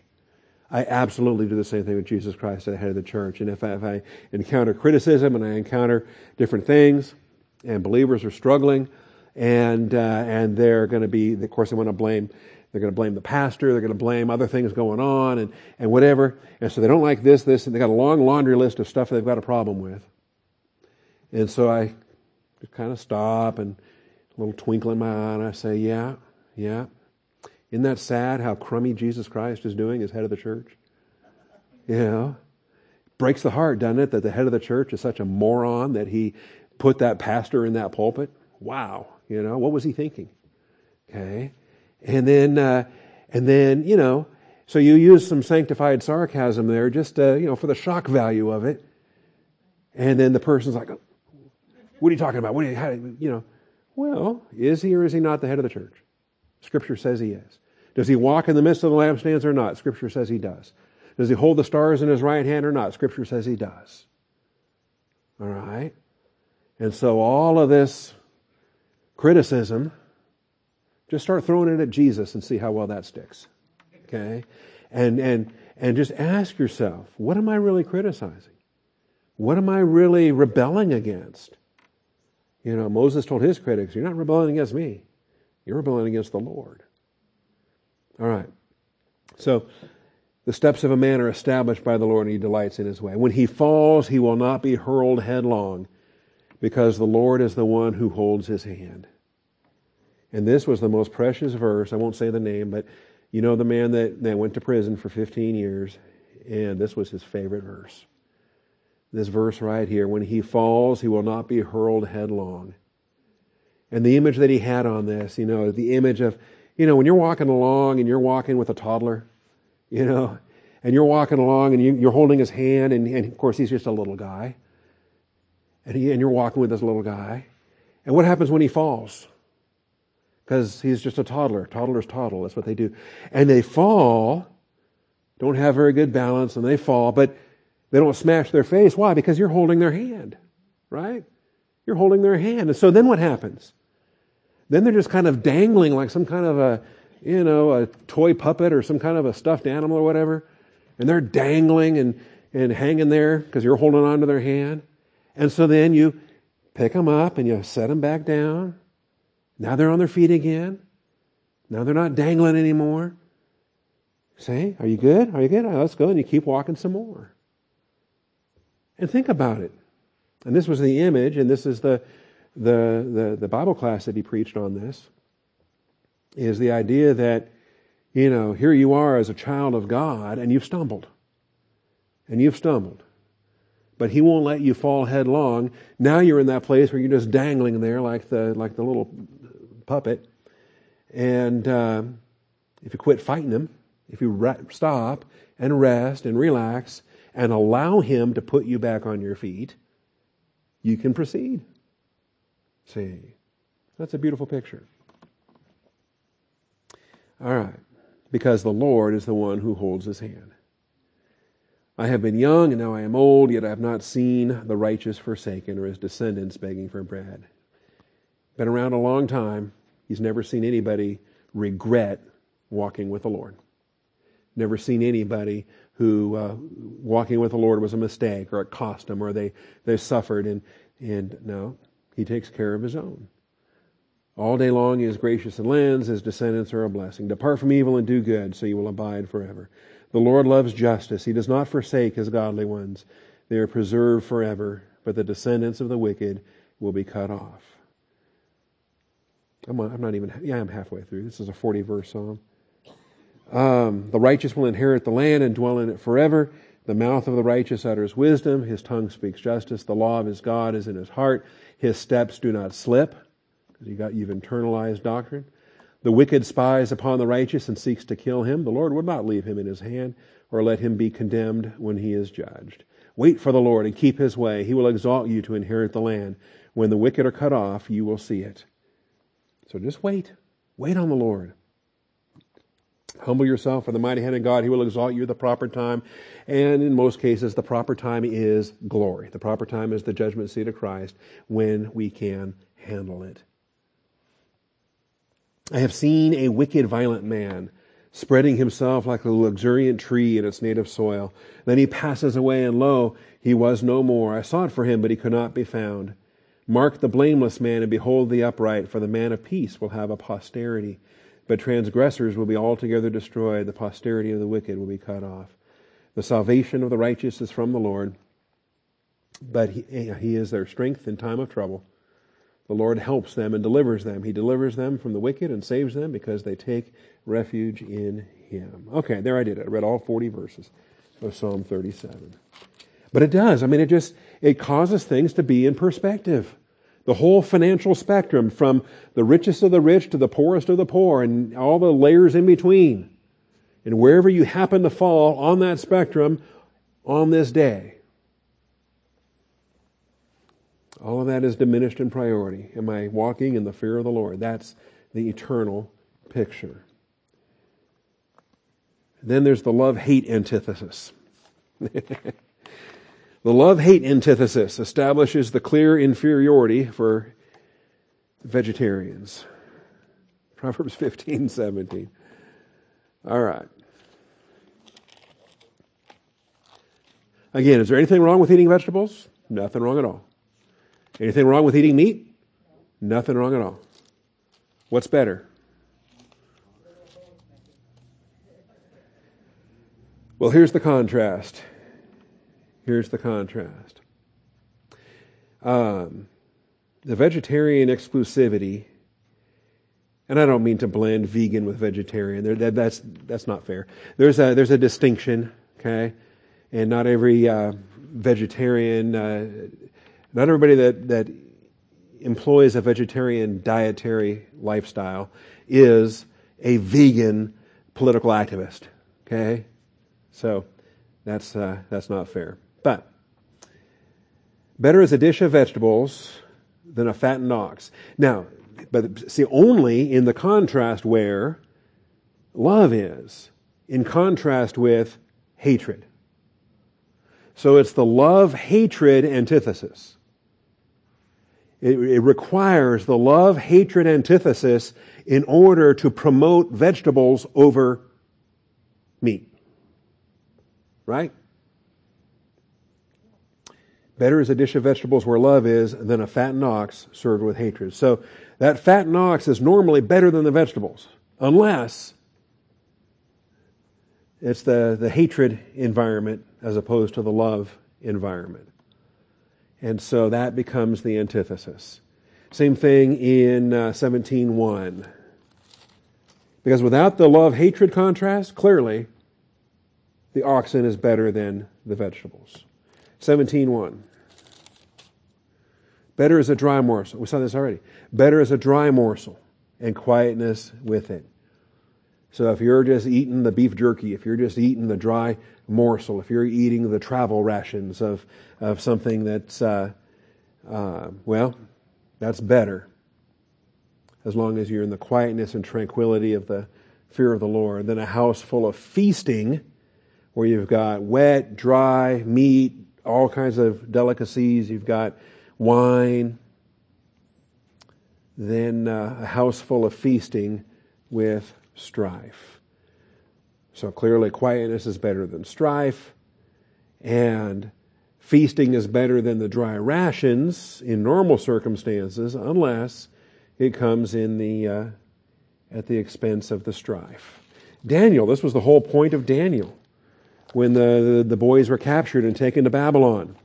I absolutely do the same thing with Jesus Christ as the head of the church. And if I, if I encounter criticism and I encounter different things, and believers are struggling, and uh, and they're going to be, of course, they want to blame. They're going to blame the pastor. They're going to blame other things going on, and and whatever. And so they don't like this, this, and they got a long laundry list of stuff they've got a problem with. And so I just kind of stop and a little twinkle in my eye, and I say, Yeah, yeah. Isn't that sad how crummy Jesus Christ is doing as head of the church? You know? Breaks the heart, doesn't it, that the head of the church is such a moron that he put that pastor in that pulpit? Wow. You know, what was he thinking? Okay. And then, uh, and then, you know, so you use some sanctified sarcasm there just, uh, you know, for the shock value of it. And then the person's like, what are you talking about? What are you, how, you know, well, is he or is he not the head of the church? Scripture says he is. Does he walk in the midst of the lampstands or not? Scripture says he does. Does he hold the stars in his right hand or not? Scripture says he does. All right? And so all of this criticism, just start throwing it at Jesus and see how well that sticks. Okay? And and and just ask yourself, what am I really criticizing? What am I really rebelling against? You know, Moses told his critics, You're not rebelling against me, you're rebelling against the Lord. All right. So, the steps of a man are established by the Lord, and he delights in his way. When he falls, he will not be hurled headlong, because the Lord is the one who holds his hand. And this was the most precious verse. I won't say the name, but you know the man that, that went to prison for 15 years, and this was his favorite verse this verse right here when he falls, he will not be hurled headlong. And the image that he had on this, you know, the image of, you know, when you're walking along and you're walking with a toddler, you know, and you're walking along and you, are holding his hand, and, and, of course he's just a little guy, and, he, and you're walking with this little guy. And what happens when he falls? Because he's just a toddler. Toddlers toddle. That's what they do. And they fall, don't have very good balance, and they fall, but they don't smash their face. Why? Because you're holding their hand, right? You're holding their hand. And so then what happens? Then they're just kind of dangling like some kind of a, you know, a toy puppet or some kind of a stuffed animal or whatever. And they're dangling and, and hanging there because you're holding on to their hand. And so then you pick them up and you set them back down. Now they're on their feet again. Now they're not dangling anymore. Say, are you good? Are you good? Right, let's go. And you keep walking some more. And think about it. And this was the image, and this is the, the, the, the Bible class that he preached on this, is the idea that, you know, here you are as a child of God, and you've stumbled. And you've stumbled. But he won't let you fall headlong. Now you're in that place where you're just dangling there like the, like the little puppet. And uh, if you quit fighting him, if you re- stop and rest and relax and allow Him to put you back on your feet, you can proceed. See, that's a beautiful picture. All right, because the Lord is the one who holds His hand. I have been young and now I am old, yet I have not seen the righteous forsaken or his descendants begging for bread. Been around a long time. He's never seen anybody regret walking with the Lord. Never seen anybody who uh, walking with the Lord was a mistake or it cost them or they, they suffered. And, and no, he takes care of his own. All day long he is gracious and lends, his descendants are a blessing. Depart from evil and do good, so you will abide forever. The Lord loves justice. He does not forsake his godly ones. They are preserved forever, but the descendants of the wicked will be cut off. I'm, I'm not even, yeah, I'm halfway through. This is a 40 verse psalm. Um, the righteous will inherit the land and dwell in it forever. The mouth of the righteous utters wisdom. His tongue speaks justice. The law of his God is in his heart. His steps do not slip. You got, you've internalized doctrine. The wicked spies upon the righteous and seeks to kill him. The Lord will not leave him in his hand or let him be condemned when he is judged. Wait for the Lord and keep his way. He will exalt you to inherit the land. When the wicked are cut off, you will see it. So just wait. Wait on the Lord. Humble yourself for the mighty hand of God. He will exalt you at the proper time. And in most cases, the proper time is glory. The proper time is the judgment seat of Christ when we can handle it. I have seen a wicked, violent man spreading himself like a luxuriant tree in its native soil. Then he passes away, and lo, he was no more. I sought for him, but he could not be found. Mark the blameless man, and behold the upright, for the man of peace will have a posterity. But transgressors will be altogether destroyed. The posterity of the wicked will be cut off. The salvation of the righteous is from the Lord, but he, he is their strength in time of trouble. The Lord helps them and delivers them. He delivers them from the wicked and saves them because they take refuge in Him. Okay, there I did it. I read all 40 verses of Psalm 37. But it does. I mean, it just, it causes things to be in perspective the whole financial spectrum from the richest of the rich to the poorest of the poor and all the layers in between. And wherever you happen to fall on that spectrum on this day, all of that is diminished in priority. Am I walking in the fear of the Lord? That's the eternal picture. Then there's the love hate antithesis. The love hate antithesis establishes the clear inferiority for vegetarians. Proverbs 15, 17. All right. Again, is there anything wrong with eating vegetables? Nothing wrong at all. Anything wrong with eating meat? Nothing wrong at all. What's better? Well, here's the contrast. Here's the contrast. Um, the vegetarian exclusivity, and I don't mean to blend vegan with vegetarian. There, that, that's that's not fair. There's a there's a distinction, okay, and not every uh, vegetarian, uh, not everybody that that employs a vegetarian dietary lifestyle is a vegan political activist. Okay, so that's uh, that's not fair. But better is a dish of vegetables than a fattened ox. Now, but see, only in the contrast where love is, in contrast with hatred. So it's the love hatred antithesis. It, it requires the love hatred antithesis in order to promote vegetables over meat. Right? Better is a dish of vegetables where love is than a fattened ox served with hatred. So that fattened ox is normally better than the vegetables, unless it's the, the hatred environment as opposed to the love environment. And so that becomes the antithesis. Same thing in uh, 17.1. Because without the love hatred contrast, clearly the oxen is better than the vegetables. 17.1. Better is a dry morsel. We saw this already. Better is a dry morsel and quietness with it. So if you're just eating the beef jerky, if you're just eating the dry morsel, if you're eating the travel rations of, of something that's, uh, uh, well, that's better. As long as you're in the quietness and tranquility of the fear of the Lord, than a house full of feasting where you've got wet, dry, meat, all kinds of delicacies, you've got wine, then uh, a house full of feasting with strife. So clearly, quietness is better than strife, and feasting is better than the dry rations in normal circumstances, unless it comes in the uh, at the expense of the strife. Daniel, this was the whole point of Daniel when the, the, boys were captured and taken to Babylon.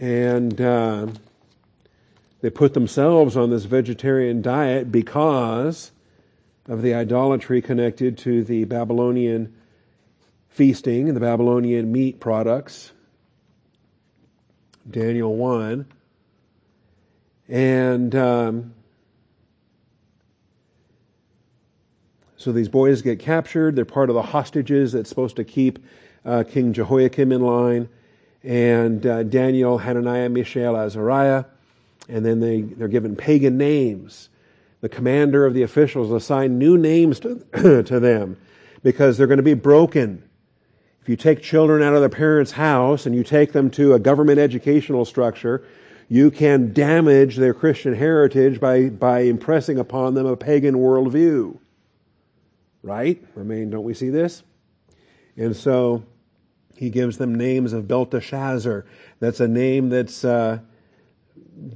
And uh, they put themselves on this vegetarian diet because of the idolatry connected to the Babylonian feasting and the Babylonian meat products. Daniel 1. And um, so these boys get captured. They're part of the hostages that's supposed to keep uh, King Jehoiakim in line. And uh, Daniel, Hananiah, Mishael, Azariah and then they, they're given pagan names. The commander of the officials assign new names to, to them because they're going to be broken. If you take children out of their parents' house and you take them to a government educational structure, you can damage their Christian heritage by, by impressing upon them a pagan worldview. Right? I mean, don't we see this? And so he gives them names of Belteshazzar. That's a name that's uh,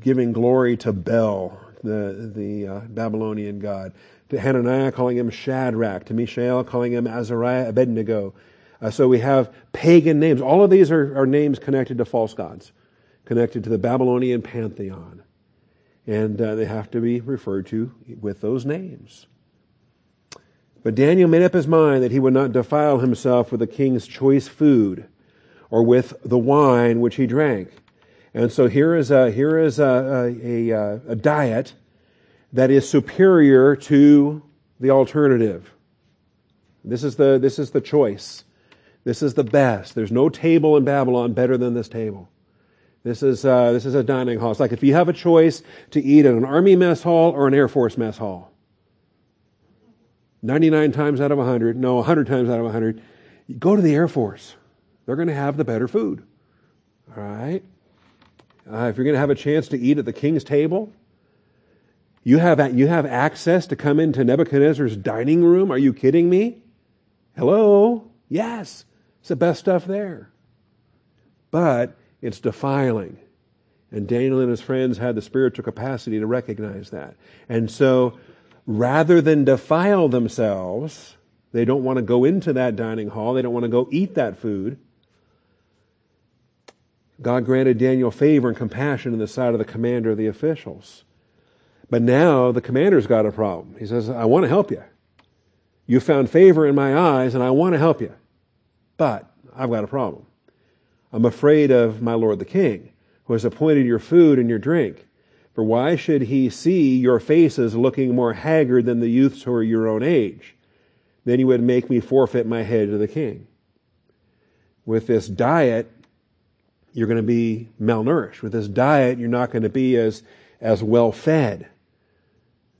giving glory to Bel, the, the uh, Babylonian god, to Hananiah calling him Shadrach, to Mishael calling him Azariah Abednego. Uh, so we have pagan names. All of these are, are, names connected to false gods, connected to the Babylonian pantheon. And uh, they have to be referred to with those names. But Daniel made up his mind that he would not defile himself with the king's choice food or with the wine which he drank. And so here is a, here is a, a, a, a diet that is superior to the alternative. This is the, this is the choice. This is the best. There's no table in Babylon better than this table. This is, uh, this is a dining hall. It's like if you have a choice to eat at an army mess hall or an air force mess hall. 99 times out of 100, no, 100 times out of 100, go to the air force. They're going to have the better food. All right? Uh, if you're going to have a chance to eat at the king's table, you have, you have access to come into Nebuchadnezzar's dining room. Are you kidding me? Hello? Yes. It's the best stuff there. But it's defiling. And Daniel and his friends had the spiritual capacity to recognize that. And so, rather than defile themselves, they don't want to go into that dining hall. They don't want to go eat that food. God granted Daniel favor and compassion in the sight of the commander of the officials. But now the commander's got a problem. He says, I want to help you. You found favor in my eyes, and I want to help you. But I've got a problem. I'm afraid of my lord the king, who has appointed your food and your drink. For why should he see your faces looking more haggard than the youths who are your own age? Then you would make me forfeit my head to the king. With this diet, you're going to be malnourished. With this diet, you're not going to be as, as well fed.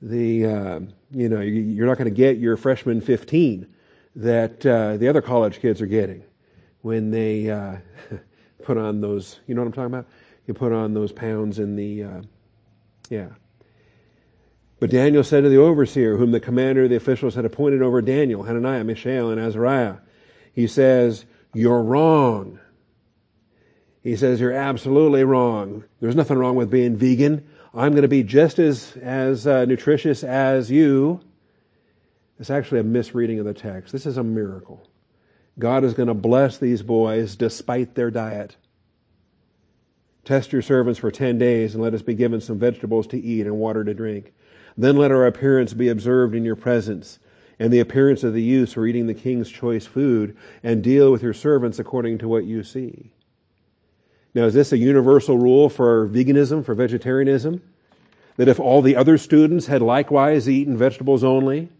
The, uh, you know, you're not going to get your freshman 15 that uh, the other college kids are getting when they uh, put on those, you know what I'm talking about? You put on those pounds in the, uh, yeah. But Daniel said to the overseer, whom the commander of the officials had appointed over Daniel, Hananiah, Mishael, and Azariah, he says, You're wrong. He says, You're absolutely wrong. There's nothing wrong with being vegan. I'm going to be just as, as uh, nutritious as you. It's actually a misreading of the text. This is a miracle. God is going to bless these boys despite their diet. Test your servants for 10 days and let us be given some vegetables to eat and water to drink. Then let our appearance be observed in your presence and the appearance of the youths who are eating the king's choice food and deal with your servants according to what you see. Now, is this a universal rule for veganism, for vegetarianism? That if all the other students had likewise eaten vegetables only,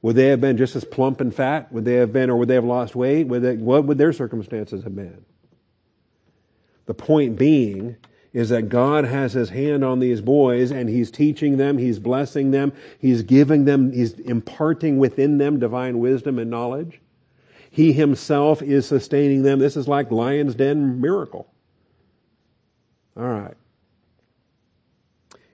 would they have been just as plump and fat? Would they have been, or would they have lost weight? Would they, what would their circumstances have been? The point being is that God has His hand on these boys and He's teaching them, He's blessing them, He's giving them, He's imparting within them divine wisdom and knowledge. He Himself is sustaining them. This is like lion's den miracle. All right.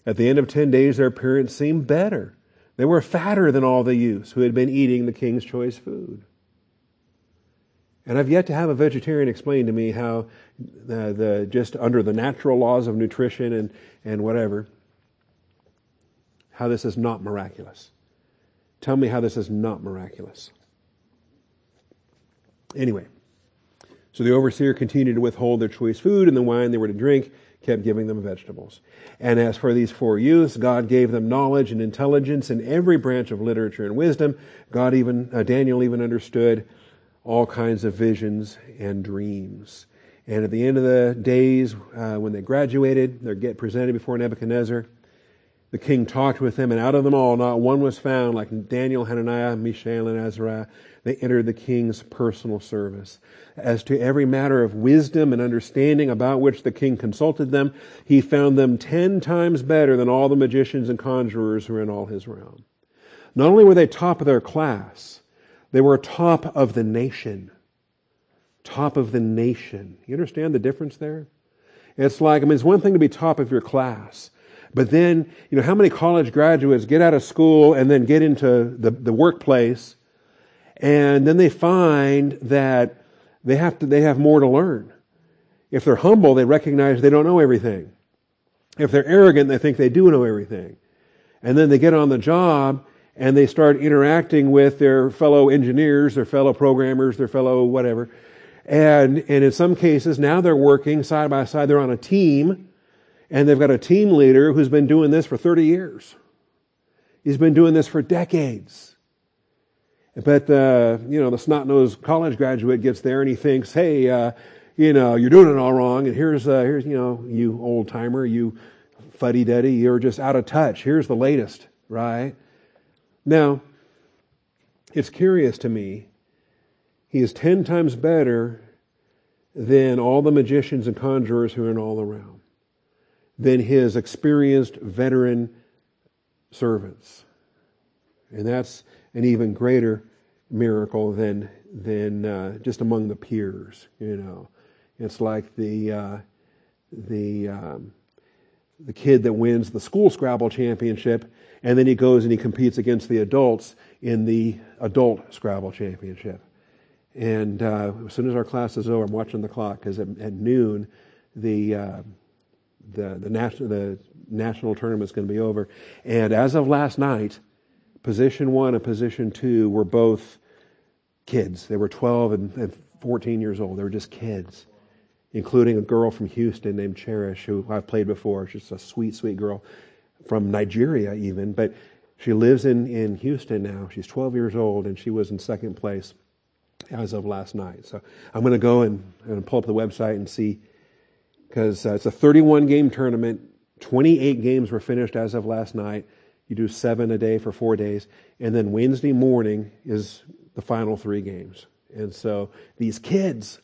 At the end of 10 days, their appearance seemed better. They were fatter than all the youths who had been eating the king's choice food. And I've yet to have a vegetarian explain to me how the, the just under the natural laws of nutrition and, and whatever, how this is not miraculous. Tell me how this is not miraculous. Anyway, so the overseer continued to withhold their choice food and the wine they were to drink kept giving them vegetables. And as for these four youths, God gave them knowledge and intelligence in every branch of literature and wisdom. God even, uh, Daniel even understood all kinds of visions and dreams. And at the end of the days, uh, when they graduated, they get presented before Nebuchadnezzar. The king talked with them, and out of them all, not one was found like Daniel, Hananiah, Mishael, and Azariah. They entered the king's personal service. As to every matter of wisdom and understanding about which the king consulted them, he found them ten times better than all the magicians and conjurers who were in all his realm. Not only were they top of their class, they were top of the nation. Top of the nation. You understand the difference there? It's like, I mean, it's one thing to be top of your class. But then, you know, how many college graduates get out of school and then get into the, the workplace and then they find that they have to, they have more to learn. If they're humble, they recognize they don't know everything. If they're arrogant, they think they do know everything. And then they get on the job and they start interacting with their fellow engineers, their fellow programmers, their fellow whatever. And, and in some cases, now they're working side by side. They're on a team and they've got a team leader who's been doing this for 30 years. He's been doing this for decades. But, uh, you know, the snot-nosed college graduate gets there and he thinks, hey, uh, you know, you're doing it all wrong. And here's, uh, here's, you know, you old timer, you fuddy-duddy, you're just out of touch. Here's the latest, right? Now, it's curious to me. He is ten times better than all the magicians and conjurers who are in all realm than his experienced veteran servants. And that's an even greater miracle than, than uh, just among the peers, you know. It's like the, uh, the, um, the kid that wins the school Scrabble championship, and then he goes and he competes against the adults in the adult Scrabble championship. And uh, as soon as our class is over, I'm watching the clock because at, at, noon, the uh, the, the, national, the national tournament is going to be over. And as of last night, position one and position two were both kids. They were 12 and, and 14 years old. They were just kids, including a girl from Houston named Cherish, who I've played before. She's a sweet, sweet girl from Nigeria, even. But she lives in, in Houston now. She's 12 years old, and she was in second place as of last night. So I'm going to go and, and pull up the website and see because uh, it's a 31 game tournament. 28 games were finished as of last night. You do seven a day for four days. And then Wednesday morning is the final three games. And so these kids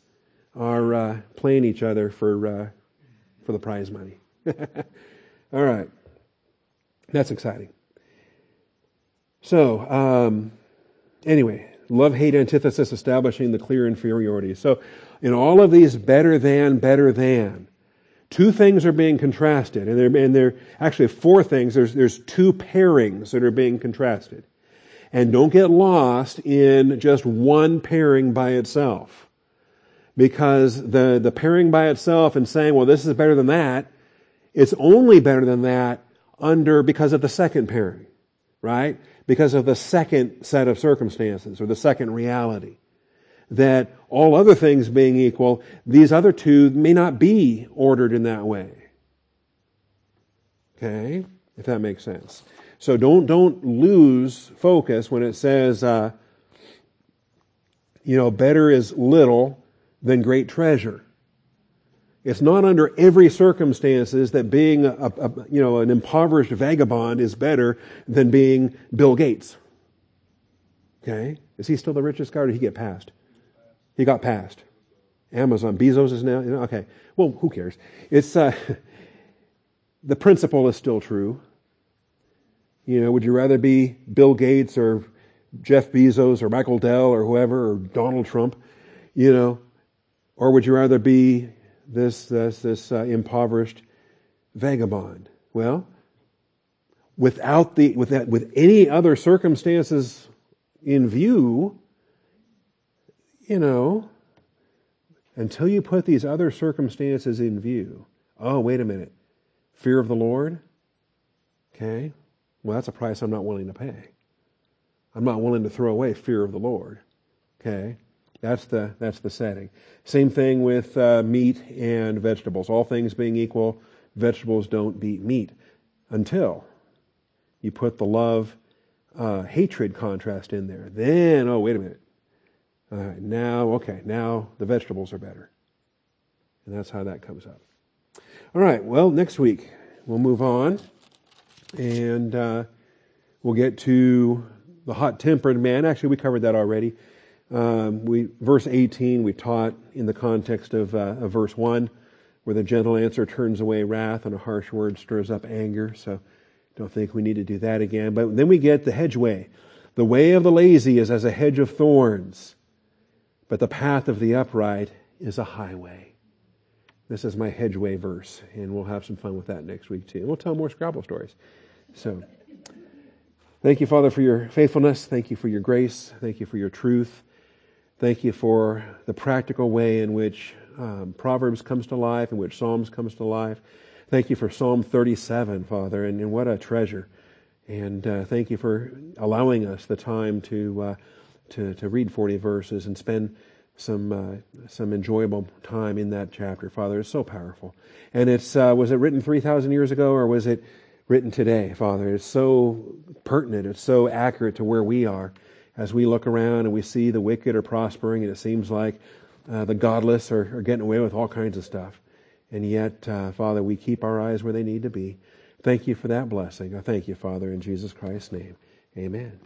are uh, playing each other for, uh, for the prize money. All right. That's exciting. So, um, anyway, love hate antithesis establishing the clear inferiority. So, in all of these better than, better than, two things are being contrasted, and there, and there actually four things. There's, there's two pairings that are being contrasted. And don't get lost in just one pairing by itself. Because the, the pairing by itself and saying, well, this is better than that, it's only better than that under, because of the second pairing, right? Because of the second set of circumstances or the second reality that all other things being equal, these other two may not be ordered in that way. Okay? If that makes sense. So don't, don't lose focus when it says, uh, you know, better is little than great treasure. It's not under every circumstances that being a, a, you know, an impoverished vagabond is better than being Bill Gates. Okay? Is he still the richest guy or did he get passed? He got passed. Amazon, Bezos is now, you know, okay. Well, who cares? It's, uh, the principle is still true. You know, would you rather be Bill Gates or Jeff Bezos or Michael Dell or whoever or Donald Trump, you know, or would you rather be this, this, this uh, impoverished vagabond? Well, without the, with that, with any other circumstances in view, you know, until you put these other circumstances in view, oh, wait a minute, fear of the Lord? Okay, well, that's a price I'm not willing to pay. I'm not willing to throw away fear of the Lord. Okay, that's the that's the setting. Same thing with uh, meat and vegetables. All things being equal, vegetables don't beat meat until you put the love uh, hatred contrast in there. Then, oh, wait a minute. All right, now, okay, now the vegetables are better. And that's how that comes up. All right, well, next week we'll move on and uh, we'll get to the hot tempered man. Actually, we covered that already. Um, we verse 18 we taught in the context of, uh, of verse 1 where the gentle answer turns away wrath and a harsh word stirs up anger so don't think we need to do that again but then we get the hedgeway the way of the lazy is as a hedge of thorns but the path of the upright is a highway. This is my hedgeway verse, and we'll have some fun with that next week too. And we'll tell more Scrabble stories. So, thank you, Father, for your faithfulness. Thank you for your grace. Thank you for your truth. Thank you for the practical way in which um, Proverbs comes to life, in which Psalms comes to life. Thank you for Psalm 37, Father, and, and what a treasure. And uh, thank you for allowing us the time to. Uh, to, to read 40 verses and spend some uh, some enjoyable time in that chapter. Father, it's so powerful. And it's uh, was it written 3,000 years ago or was it written today, Father? It's so pertinent. It's so accurate to where we are as we look around and we see the wicked are prospering and it seems like uh, the godless are, are, getting away with all kinds of stuff. And yet, uh, Father, we keep our eyes where they need to be. Thank you for that blessing. I thank you, Father, in Jesus Christ's name. Amen.